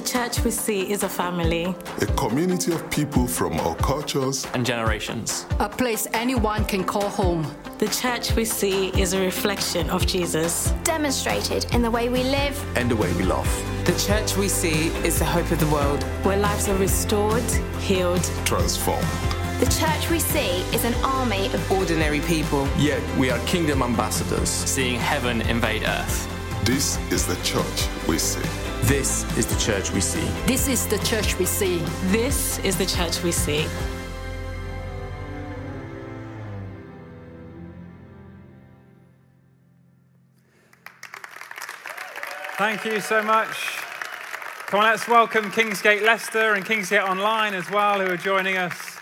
The church we see is a family. A community of people from all cultures and generations. A place anyone can call home. The church we see is a reflection of Jesus, demonstrated in the way we live and the way we love. The church we see is the hope of the world, where lives are restored, healed, transformed. The church we see is an army of ordinary people. Yet we are kingdom ambassadors, seeing heaven invade earth. This is the church we see. This is the church we see. This is the church we see. This is the church we see. Thank you so much. Come on, let's welcome Kingsgate Leicester and Kingsgate Online as well, who are joining us.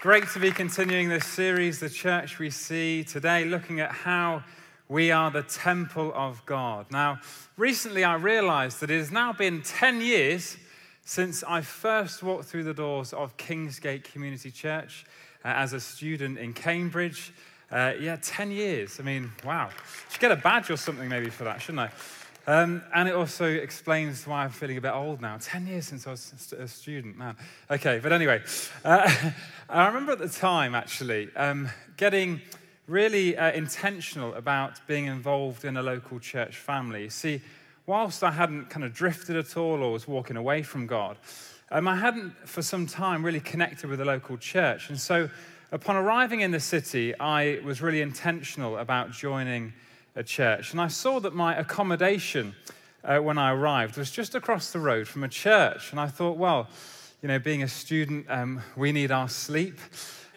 Great to be continuing this series, The Church We See, today looking at how we are the temple of God. Now, recently I realized that it has now been 10 years since I first walked through the doors of Kingsgate Community Church uh, as a student in Cambridge. Uh, yeah, 10 years. I mean, wow. Should get a badge or something maybe for that, shouldn't I? Um, and it also explains why I'm feeling a bit old now. 10 years since I was a student, man. Okay, but anyway, uh, I remember at the time actually um, getting really uh, intentional about being involved in a local church family. See, whilst I hadn't kind of drifted at all or was walking away from God, um, I hadn't for some time really connected with the local church. And so upon arriving in the city, I was really intentional about joining a church. And I saw that my accommodation uh, when I arrived was just across the road from a church. And I thought, well, you know, being a student, um, we need our sleep.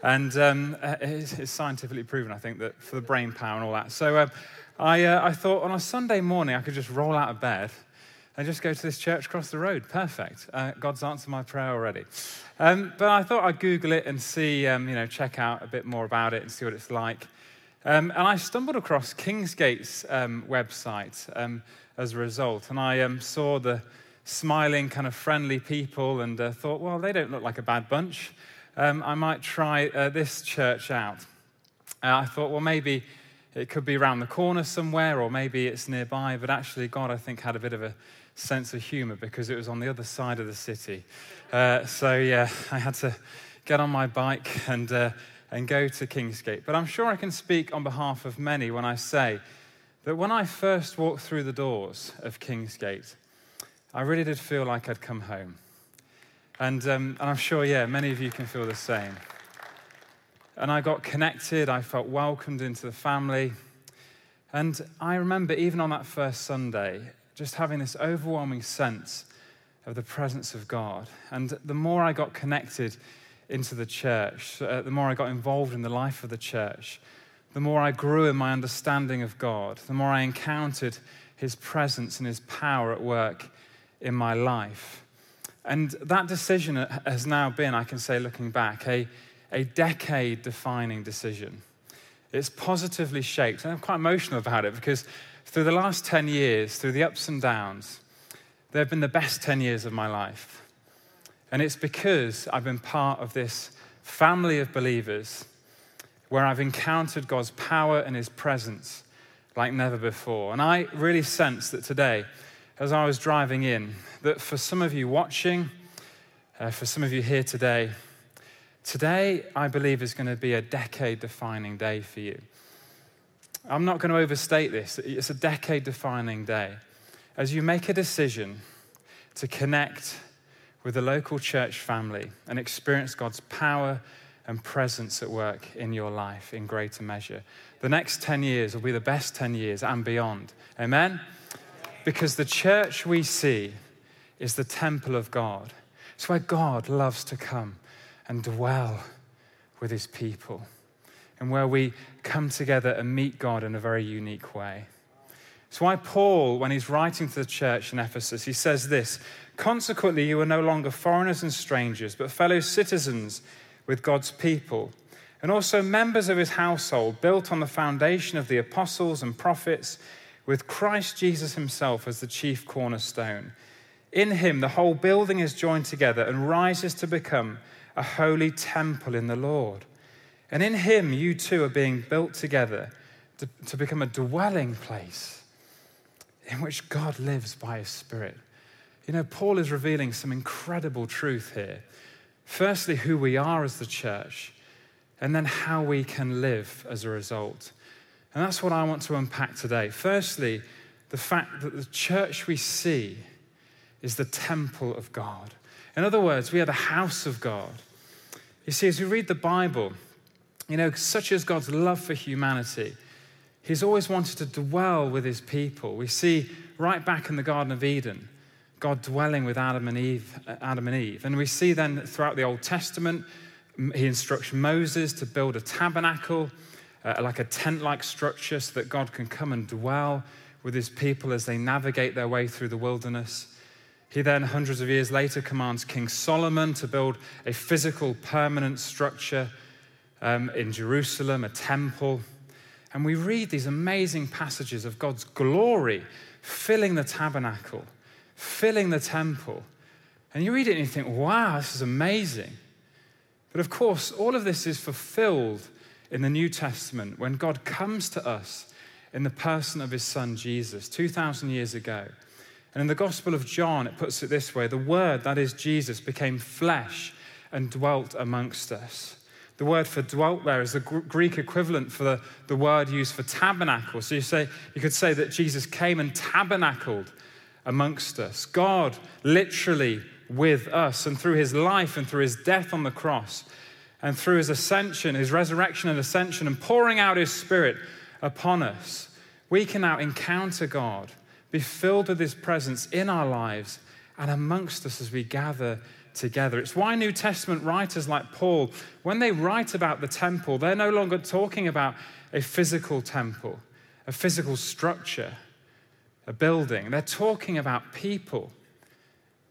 And um, uh, it's, it's, scientifically proven, I think, that for the brain power and all that. So uh, I, uh, I thought on a Sunday morning, I could just roll out of bed and just go to this church across the road. Perfect. Uh, God's answered my prayer already. Um, but I thought I'd Google it and see, um, you know, check out a bit more about it and see what it's like. Um, and I stumbled across Kingsgate's um, website um, as a result, and I um, saw the smiling, kind of friendly people and uh, thought, well, they don't look like a bad bunch. Um, I might try uh, this church out. Uh, I thought, well, maybe it could be around the corner somewhere, or maybe it's nearby, but actually, God, I think, had a bit of a sense of humor because it was on the other side of the city. Uh, so, yeah, I had to get on my bike and uh, and go to Kingsgate. But I'm sure I can speak on behalf of many when I say that when I first walked through the doors of Kingsgate, I really did feel like I'd come home. And, um, and I'm sure, yeah, many of you can feel the same. And I got connected, I felt welcomed into the family. And I remember, even on that first Sunday, just having this overwhelming sense of the presence of God. And the more I got connected, into the church, uh, the more I got involved in the life of the church, the more I grew in my understanding of God, the more I encountered His presence and His power at work in my life. And that decision has now been, I can say, looking back, a, a decade defining decision. It's positively shaped, and I'm quite emotional about it because through the last 10 years, through the ups and downs, they've been the best 10 years of my life. And it's because I've been part of this family of believers where I've encountered God's power and His presence like never before. And I really sense that today, as I was driving in, that for some of you watching, uh, for some of you here today, today I believe is going to be a decade defining day for you. I'm not going to overstate this, it's a decade defining day. As you make a decision to connect with the local church family and experience God's power and presence at work in your life in greater measure. The next 10 years will be the best 10 years and beyond. Amen? Because the church we see is the temple of God. It's where God loves to come and dwell with his people, and where we come together and meet God in a very unique way. It's why Paul, when he's writing to the church in Ephesus, he says this Consequently, you are no longer foreigners and strangers, but fellow citizens with God's people, and also members of his household, built on the foundation of the apostles and prophets, with Christ Jesus himself as the chief cornerstone. In him, the whole building is joined together and rises to become a holy temple in the Lord. And in him, you too are being built together to, to become a dwelling place in which God lives by his Spirit. You know, Paul is revealing some incredible truth here. Firstly, who we are as the church, and then how we can live as a result. And that's what I want to unpack today. Firstly, the fact that the church we see is the temple of God. In other words, we are the house of God. You see, as we read the Bible, you know, such as God's love for humanity, He's always wanted to dwell with His people. We see right back in the Garden of Eden, God dwelling with Adam and Eve, Adam and Eve. And we see then throughout the Old Testament, He instructs Moses to build a tabernacle, uh, like a tent-like structure, so that God can come and dwell with His people as they navigate their way through the wilderness. He then, hundreds of years later, commands King Solomon to build a physical, permanent structure um, in Jerusalem, a temple. And we read these amazing passages of God's glory filling the tabernacle, filling the temple. And you read it and you think, wow, this is amazing. But of course, all of this is fulfilled in the New Testament when God comes to us in the person of his son Jesus 2,000 years ago. And in the Gospel of John, it puts it this way the Word, that is Jesus, became flesh and dwelt amongst us. The word for dwelt there is the Greek equivalent for the, the word used for tabernacle. So you, say, you could say that Jesus came and tabernacled amongst us. God literally with us. And through his life and through his death on the cross and through his ascension, his resurrection and ascension, and pouring out his spirit upon us, we can now encounter God be filled with His presence in our lives and amongst us as we gather together. It's why New Testament writers like Paul, when they write about the temple, they're no longer talking about a physical temple, a physical structure, a building. They're talking about people.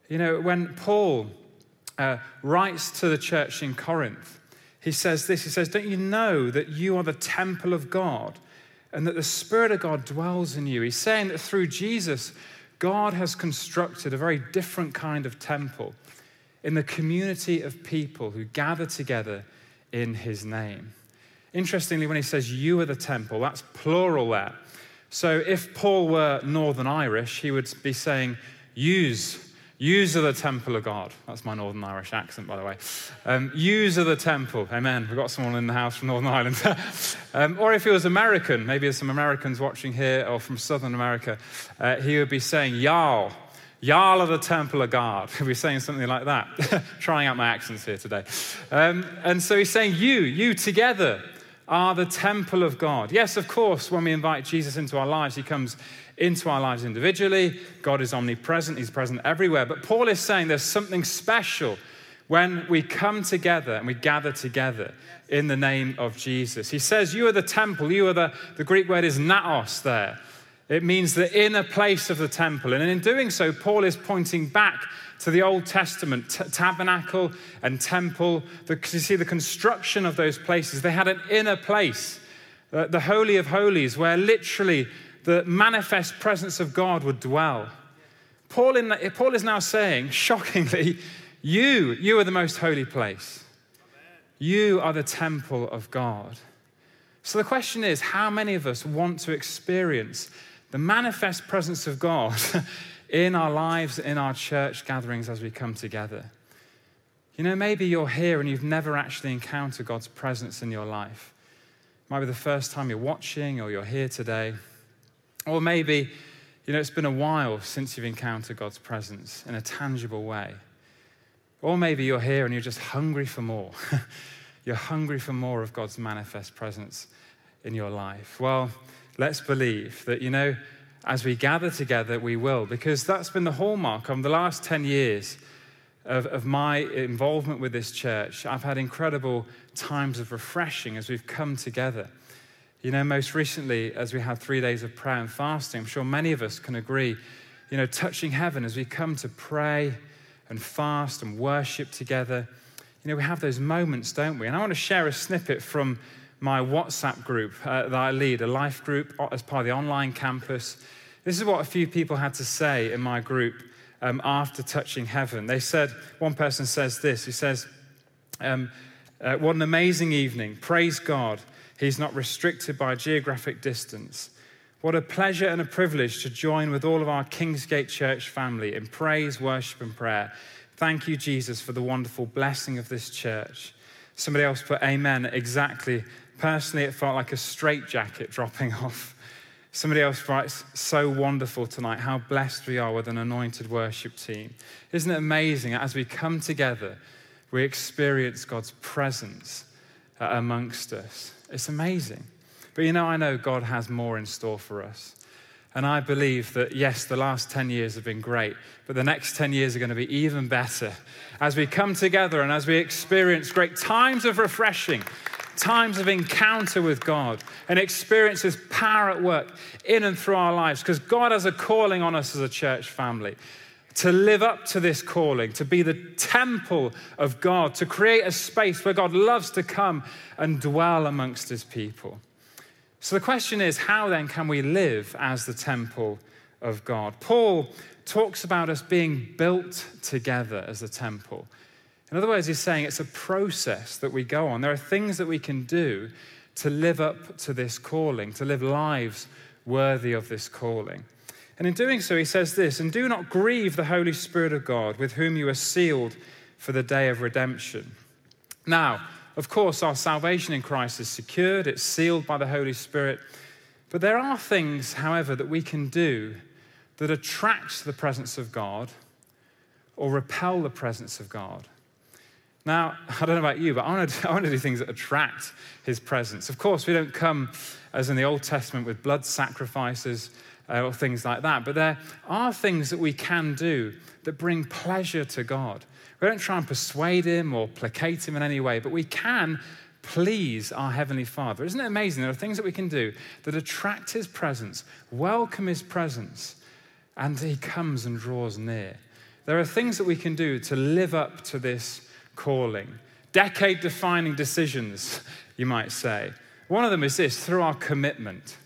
You know, when Paul uh, writes to the church in Corinth, he says this He says, Don't you know that you are the temple of God? and that the Spirit of God dwells in you. He's saying that through Jesus, God has constructed a very different kind of temple in the community of people who gather together in His name. Interestingly, when he says you are the temple, that's plural there. So if Paul were Northern Irish, he would be saying, use Use of the temple of God. That's my Northern Irish accent, by the way. Um, use of the temple. Amen. We've got someone in the house from Northern Ireland. um, or if he was American, maybe there's some Americans watching here or from Southern America, uh, he would be saying, Y'all. Y'all of the temple of God. He'd be saying something like that. Trying out my accents here today. Um, and so he's saying, You, you together are the temple of God. Yes, of course, when we invite Jesus into our lives, he comes into our lives individually. God is omnipresent, He's present everywhere. But Paul is saying there's something special when we come together and we gather together in the name of Jesus. He says, You are the temple. You are the, the Greek word is naos there. It means the inner place of the temple. And in doing so, Paul is pointing back to the Old Testament t- tabernacle and temple. The, you see, the construction of those places, they had an inner place, the Holy of Holies, where literally the manifest presence of God would dwell. Paul, in, Paul is now saying, shockingly, you, you are the most holy place. You are the temple of God. So the question is, how many of us want to experience the manifest presence of God in our lives, in our church gatherings as we come together? You know, maybe you're here and you've never actually encountered God's presence in your life. It might be the first time you're watching or you're here today. Or maybe, you know, it's been a while since you've encountered God's presence in a tangible way. Or maybe you're here and you're just hungry for more. you're hungry for more of God's manifest presence in your life. Well, let's believe that, you know, as we gather together, we will, because that's been the hallmark of the last 10 years of, of my involvement with this church. I've had incredible times of refreshing as we've come together. You know, most recently, as we had three days of prayer and fasting, I'm sure many of us can agree, you know, touching heaven as we come to pray and fast and worship together. You know, we have those moments, don't we? And I want to share a snippet from my WhatsApp group uh, that I lead, a life group as part of the online campus. This is what a few people had to say in my group um, after touching heaven. They said, one person says this, he says, um, uh, What an amazing evening. Praise God. He's not restricted by geographic distance. What a pleasure and a privilege to join with all of our Kingsgate Church family in praise, worship, and prayer. Thank you, Jesus, for the wonderful blessing of this church. Somebody else put amen exactly. Personally, it felt like a straitjacket dropping off. Somebody else writes, so wonderful tonight, how blessed we are with an anointed worship team. Isn't it amazing? As we come together, we experience God's presence amongst us. It's amazing. But you know, I know God has more in store for us. And I believe that, yes, the last 10 years have been great, but the next 10 years are going to be even better as we come together and as we experience great times of refreshing, times of encounter with God, and experience His power at work in and through our lives. Because God has a calling on us as a church family to live up to this calling, to be the temple of God, to create a space where God loves to come and dwell amongst His people. So the question is how then can we live as the temple of God? Paul talks about us being built together as a temple. In other words, he's saying it's a process that we go on. There are things that we can do to live up to this calling, to live lives worthy of this calling. And in doing so, he says this And do not grieve the Holy Spirit of God, with whom you are sealed for the day of redemption. Now, of course, our salvation in Christ is secured, it's sealed by the Holy Spirit. But there are things, however, that we can do that attract the presence of God or repel the presence of God. Now, I don't know about you, but I want, to, I want to do things that attract his presence. Of course, we don't come, as in the Old Testament, with blood sacrifices uh, or things like that, but there are things that we can do that bring pleasure to God. We don't try and persuade him or placate him in any way, but we can please our Heavenly Father. Isn't it amazing? There are things that we can do that attract his presence, welcome his presence, and he comes and draws near. There are things that we can do to live up to this calling. Decade defining decisions, you might say. One of them is this through our commitment.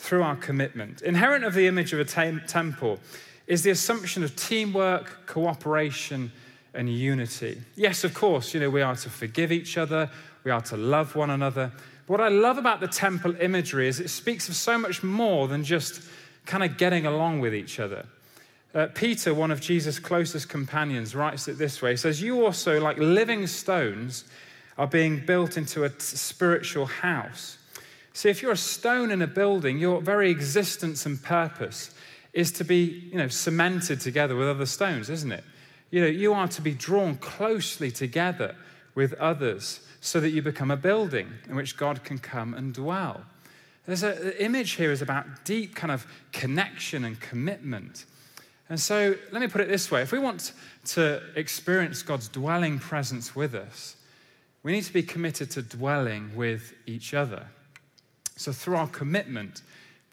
Through our commitment. Inherent of the image of a temple is the assumption of teamwork, cooperation, and unity. Yes, of course, you know, we are to forgive each other, we are to love one another. But what I love about the temple imagery is it speaks of so much more than just kind of getting along with each other. Uh, Peter, one of Jesus' closest companions, writes it this way He says, You also, like living stones, are being built into a t- spiritual house. See, if you're a stone in a building, your very existence and purpose is to be, you know, cemented together with other stones, isn't it? You know, you are to be drawn closely together with others so that you become a building in which God can come and dwell. There's an image here is about deep kind of connection and commitment. And so let me put it this way if we want to experience God's dwelling presence with us, we need to be committed to dwelling with each other. So through our commitment,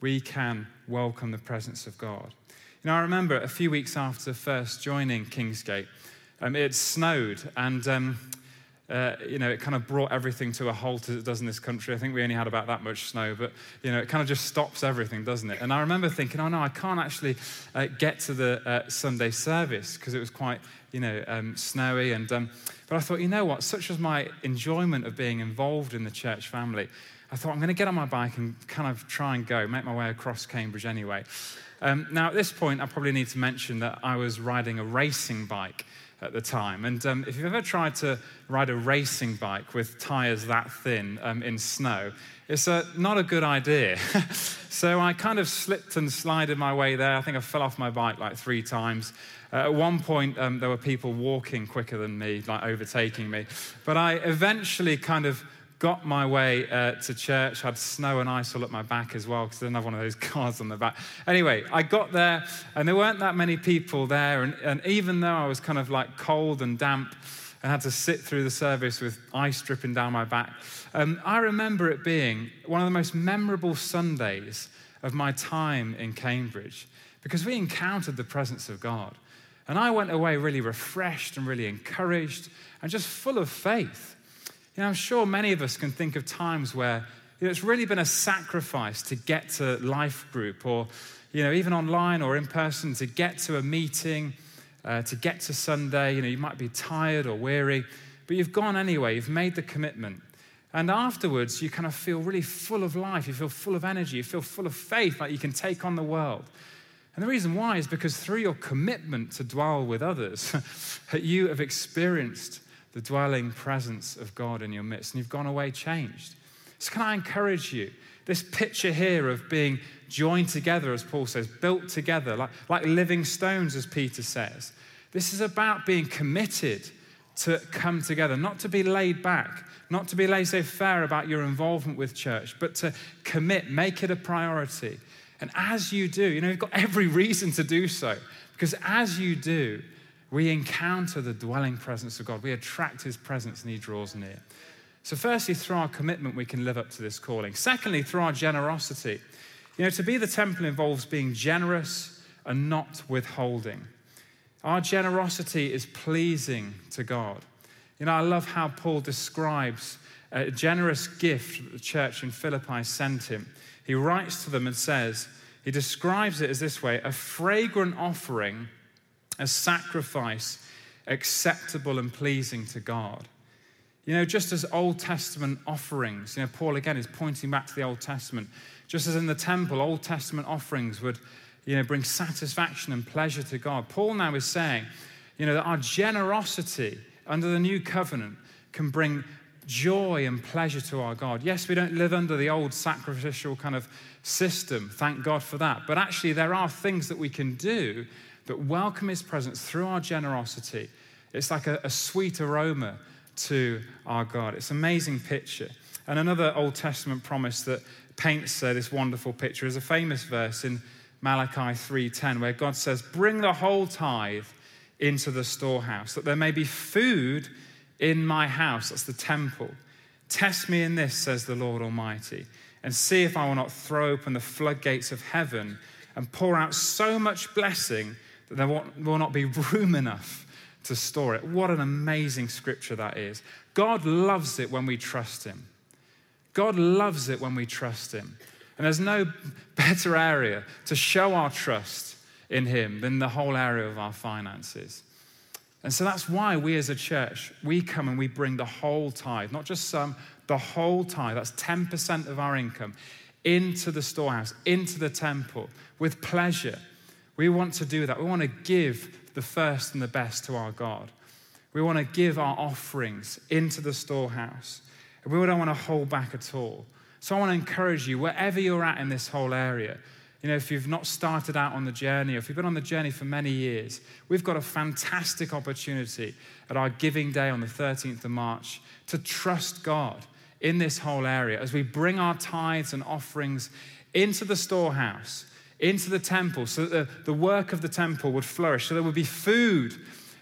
we can welcome the presence of God. You know, I remember a few weeks after first joining Kingsgate, um, it snowed, and um, uh, you know, it kind of brought everything to a halt as it does in this country. I think we only had about that much snow, but you know, it kind of just stops everything, doesn't it? And I remember thinking, oh no, I can't actually uh, get to the uh, Sunday service because it was quite, you know, um, snowy. And um, but I thought, you know what? Such was my enjoyment of being involved in the church family. I thought I'm going to get on my bike and kind of try and go, make my way across Cambridge anyway. Um, now, at this point, I probably need to mention that I was riding a racing bike at the time. And um, if you've ever tried to ride a racing bike with tyres that thin um, in snow, it's a, not a good idea. so I kind of slipped and slided my way there. I think I fell off my bike like three times. Uh, at one point, um, there were people walking quicker than me, like overtaking me. But I eventually kind of got my way uh, to church. I had snow and ice all at my back as well because I didn't have one of those cars on the back. Anyway, I got there and there weren't that many people there. And, and even though I was kind of like cold and damp and had to sit through the service with ice dripping down my back, um, I remember it being one of the most memorable Sundays of my time in Cambridge because we encountered the presence of God. And I went away really refreshed and really encouraged and just full of faith. You know, I'm sure many of us can think of times where you know, it's really been a sacrifice to get to life group or, you know, even online or in person to get to a meeting, uh, to get to Sunday. You know, you might be tired or weary, but you've gone anyway. You've made the commitment. And afterwards, you kind of feel really full of life. You feel full of energy. You feel full of faith, like you can take on the world. And the reason why is because through your commitment to dwell with others, you have experienced the dwelling presence of God in your midst and you've gone away changed. So, can I encourage you? This picture here of being joined together, as Paul says, built together, like, like living stones, as Peter says. This is about being committed to come together, not to be laid back, not to be laissez faire about your involvement with church, but to commit, make it a priority. And as you do, you know, you've got every reason to do so, because as you do, we encounter the dwelling presence of God. We attract his presence and he draws near. So, firstly, through our commitment, we can live up to this calling. Secondly, through our generosity. You know, to be the temple involves being generous and not withholding. Our generosity is pleasing to God. You know, I love how Paul describes a generous gift that the church in Philippi sent him. He writes to them and says, he describes it as this way a fragrant offering, a sacrifice acceptable and pleasing to God. You know, just as Old Testament offerings, you know, Paul again is pointing back to the Old Testament. Just as in the temple, Old Testament offerings would, you know, bring satisfaction and pleasure to God. Paul now is saying, you know, that our generosity under the new covenant can bring joy and pleasure to our God. Yes, we don't live under the old sacrificial kind of system. Thank God for that. But actually, there are things that we can do that welcome His presence through our generosity. It's like a, a sweet aroma to our God. It's an amazing picture. And another Old Testament promise that paints uh, this wonderful picture is a famous verse in Malachi 3:10 where God says, "Bring the whole tithe into the storehouse that there may be food in my house." That's the temple. Test me in this, says the Lord Almighty, and see if I will not throw open the floodgates of heaven and pour out so much blessing that there will not be room enough to store it. What an amazing scripture that is. God loves it when we trust Him. God loves it when we trust Him. And there's no better area to show our trust in Him than the whole area of our finances. And so that's why we as a church, we come and we bring the whole tithe, not just some, the whole tithe, that's 10% of our income, into the storehouse, into the temple with pleasure. We want to do that. We want to give the first and the best to our God. We want to give our offerings into the storehouse. And we don't want to hold back at all. So I want to encourage you, wherever you're at in this whole area, you know, if you've not started out on the journey, or if you've been on the journey for many years, we've got a fantastic opportunity at our giving day on the 13th of March to trust God in this whole area as we bring our tithes and offerings into the storehouse, into the temple, so that the, the work of the temple would flourish, so there would be food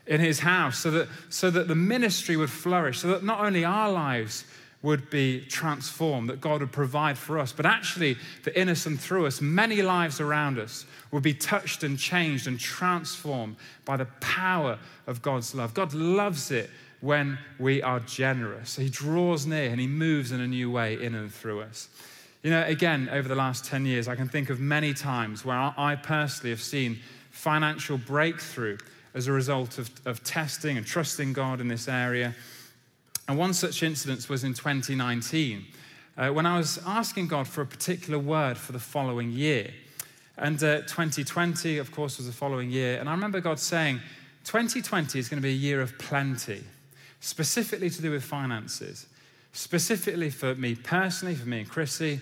in his house, so that, so that the ministry would flourish, so that not only our lives would be transformed, that God would provide for us, but actually, the innocent through us, many lives around us would be touched and changed and transformed by the power of God's love. God loves it when we are generous. He draws near and He moves in a new way in and through us. You know, again, over the last 10 years, I can think of many times where I personally have seen financial breakthrough as a result of, of testing and trusting God in this area. And one such incident was in 2019 uh, when I was asking God for a particular word for the following year. And uh, 2020, of course, was the following year. And I remember God saying, 2020 is going to be a year of plenty, specifically to do with finances, specifically for me personally, for me and Chrissy,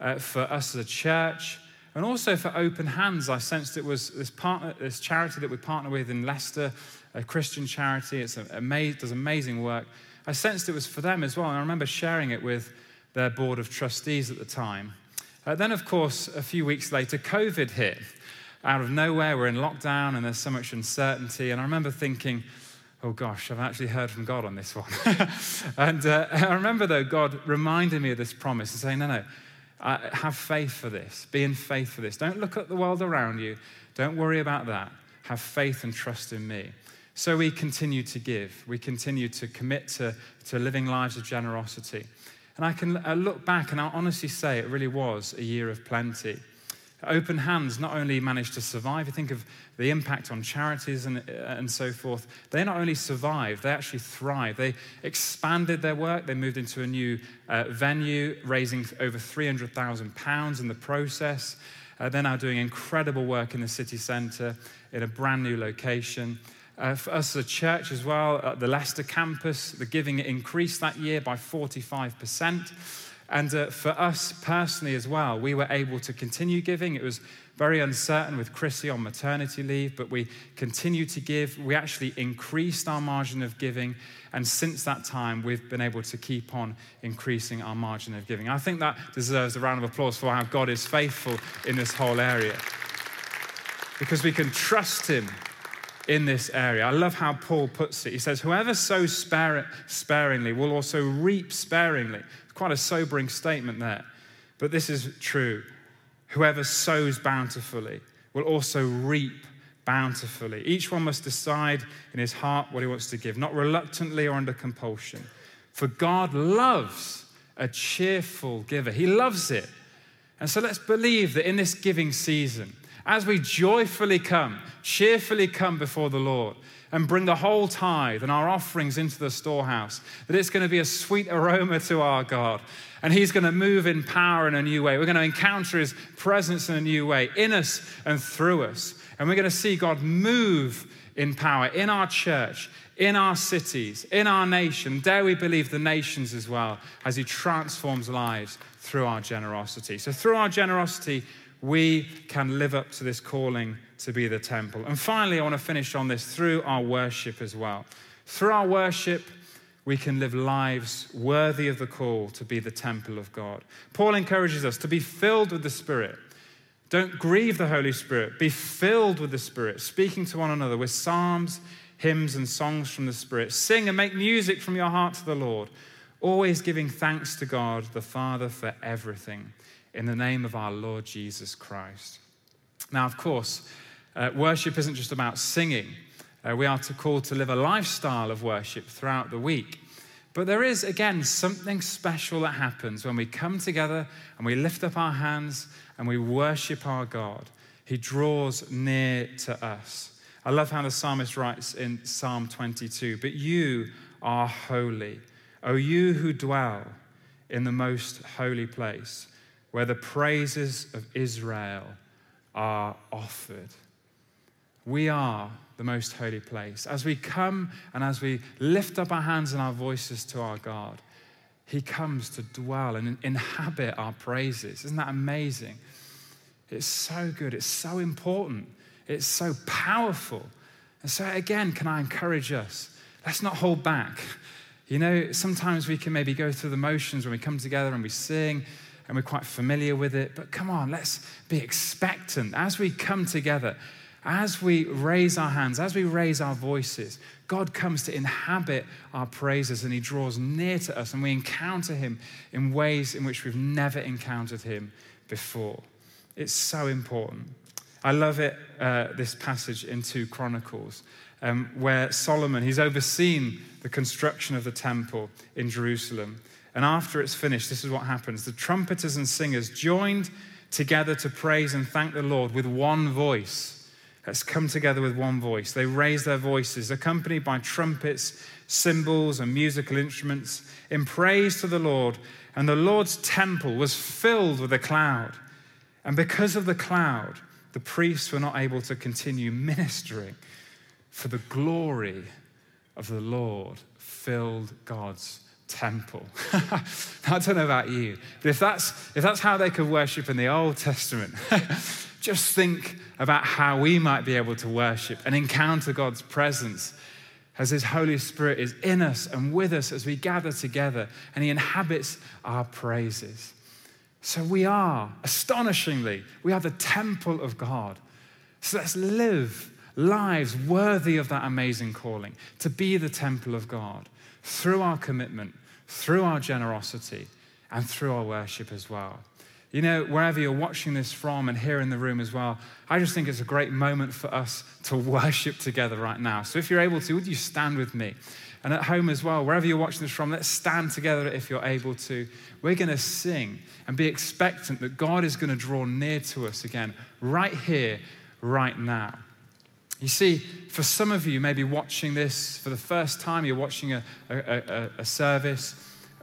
uh, for us as a church, and also for Open Hands. I sensed it was this, partner, this charity that we partner with in Leicester, a Christian charity. It's amazing, does amazing work. I sensed it was for them as well. And I remember sharing it with their board of trustees at the time. Uh, then, of course, a few weeks later, COVID hit. Out of nowhere, we're in lockdown and there's so much uncertainty. And I remember thinking, oh gosh, I've actually heard from God on this one. and uh, I remember, though, God reminded me of this promise and saying, no, no, uh, have faith for this. Be in faith for this. Don't look at the world around you. Don't worry about that. Have faith and trust in me. So we continue to give. We continue to commit to, to living lives of generosity. And I can look back and I'll honestly say it really was a year of plenty. Open Hands not only managed to survive, you think of the impact on charities and, and so forth. They not only survived, they actually thrived. They expanded their work, they moved into a new uh, venue, raising over £300,000 in the process. Uh, they're now doing incredible work in the city centre in a brand new location. Uh, for us as a church as well, at the Leicester campus, the giving increased that year by 45%. And uh, for us personally as well, we were able to continue giving. It was very uncertain with Chrissy on maternity leave, but we continued to give. We actually increased our margin of giving. And since that time, we've been able to keep on increasing our margin of giving. I think that deserves a round of applause for how God is faithful in this whole area. Because we can trust Him in this area. I love how Paul puts it. He says, Whoever sows sparingly will also reap sparingly. It's quite a sobering statement there. But this is true. Whoever sows bountifully will also reap bountifully. Each one must decide in his heart what he wants to give, not reluctantly or under compulsion. For God loves a cheerful giver, He loves it. And so let's believe that in this giving season, as we joyfully come, cheerfully come before the Lord and bring the whole tithe and our offerings into the storehouse, that it's going to be a sweet aroma to our God. And He's going to move in power in a new way. We're going to encounter His presence in a new way, in us and through us. And we're going to see God move in power in our church, in our cities, in our nation. Dare we believe the nations as well, as He transforms lives through our generosity. So, through our generosity, we can live up to this calling to be the temple. And finally, I want to finish on this through our worship as well. Through our worship, we can live lives worthy of the call to be the temple of God. Paul encourages us to be filled with the Spirit. Don't grieve the Holy Spirit. Be filled with the Spirit, speaking to one another with psalms, hymns, and songs from the Spirit. Sing and make music from your heart to the Lord, always giving thanks to God the Father for everything in the name of our Lord Jesus Christ. Now, of course, uh, worship isn't just about singing. Uh, we are to call to live a lifestyle of worship throughout the week. But there is, again, something special that happens when we come together and we lift up our hands and we worship our God. He draws near to us. I love how the psalmist writes in Psalm 22 But you are holy, O you who dwell in the most holy place where the praises of Israel are offered. We are the most holy place. As we come and as we lift up our hands and our voices to our God, He comes to dwell and inhabit our praises. Isn't that amazing? It's so good. It's so important. It's so powerful. And so, again, can I encourage us? Let's not hold back. You know, sometimes we can maybe go through the motions when we come together and we sing and we're quite familiar with it. But come on, let's be expectant as we come together, as we raise our hands, as we raise our voices. God comes to inhabit our praises and He draws near to us, and we encounter Him in ways in which we've never encountered Him before. It's so important. I love it, uh, this passage in 2 Chronicles, um, where Solomon, he's overseen the construction of the temple in Jerusalem. And after it's finished, this is what happens the trumpeters and singers joined together to praise and thank the Lord with one voice. Let's come together with one voice. They raised their voices, accompanied by trumpets, cymbals, and musical instruments, in praise to the Lord. And the Lord's temple was filled with a cloud. And because of the cloud, the priests were not able to continue ministering, for the glory of the Lord filled God's temple. I don't know about you, but if that's, if that's how they could worship in the Old Testament, just think about how we might be able to worship and encounter God's presence as His Holy Spirit is in us and with us as we gather together and He inhabits our praises. So we are, astonishingly, we are the temple of God. So let's live lives worthy of that amazing calling to be the temple of God through our commitment through our generosity and through our worship as well. You know, wherever you're watching this from and here in the room as well, I just think it's a great moment for us to worship together right now. So if you're able to, would you stand with me? And at home as well, wherever you're watching this from, let's stand together if you're able to. We're going to sing and be expectant that God is going to draw near to us again, right here, right now. You see, for some of you, maybe watching this for the first time, you're watching a, a, a, a service,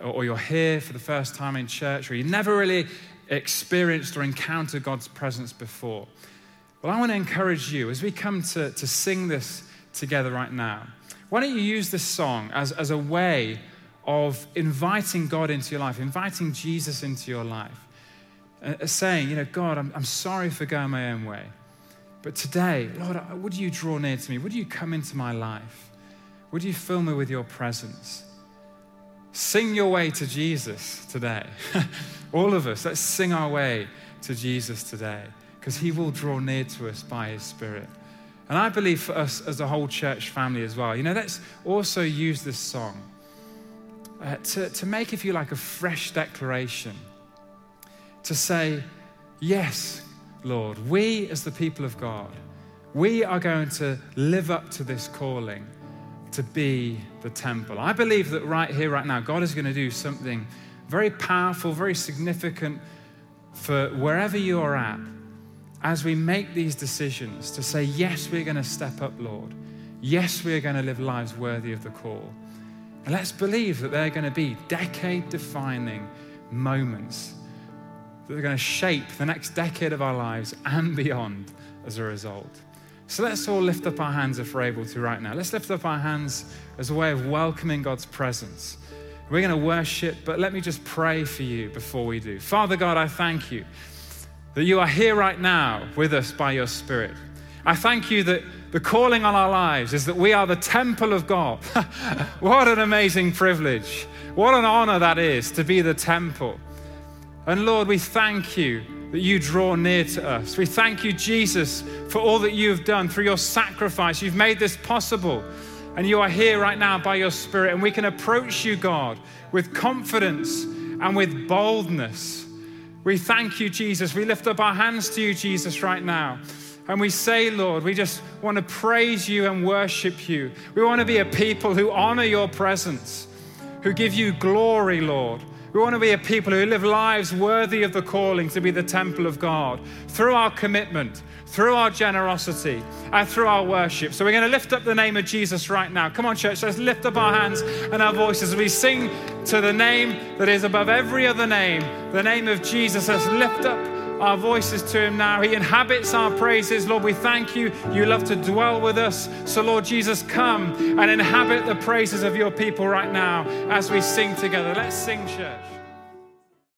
or you're here for the first time in church, or you never really experienced or encountered God's presence before. Well, I want to encourage you as we come to, to sing this together right now. Why don't you use this song as, as a way of inviting God into your life, inviting Jesus into your life, uh, saying, you know, God, I'm, I'm sorry for going my own way. But today, Lord, would you draw near to me? Would you come into my life? Would you fill me with your presence? Sing your way to Jesus today. All of us, let's sing our way to Jesus today because he will draw near to us by his Spirit. And I believe for us as a whole church family as well, you know, let's also use this song uh, to, to make, if you like, a fresh declaration. To say, yes, Lord, we as the people of God, we are going to live up to this calling to be the temple. I believe that right here, right now, God is going to do something very powerful, very significant for wherever you are at as we make these decisions to say, yes, we're going to step up, Lord. Yes, we're going to live lives worthy of the call. And let's believe that they're going to be decade defining moments that are going to shape the next decade of our lives and beyond as a result. So let's all lift up our hands if we're able to right now. Let's lift up our hands as a way of welcoming God's presence. We're going to worship, but let me just pray for you before we do. Father God, I thank you that you are here right now with us by your Spirit. I thank you that the calling on our lives is that we are the temple of God. what an amazing privilege. What an honor that is to be the temple. And Lord, we thank you that you draw near to us. We thank you, Jesus, for all that you have done through your sacrifice. You've made this possible. And you are here right now by your Spirit. And we can approach you, God, with confidence and with boldness we thank you, Jesus. We lift up our hands to you, Jesus, right now. And we say, Lord, we just want to praise you and worship you. We want to be a people who honor your presence, who give you glory, Lord. We want to be a people who live lives worthy of the calling to be the temple of God through our commitment, through our generosity, and through our worship. So we're going to lift up the name of Jesus right now. Come on, church, let's lift up our hands and our voices. We sing to the name that is above every other name, the name of Jesus. Let's lift up our voices to him now. He inhabits our praises. Lord, we thank you. You love to dwell with us. So, Lord Jesus, come and inhabit the praises of your people right now as we sing together. Let's sing, church.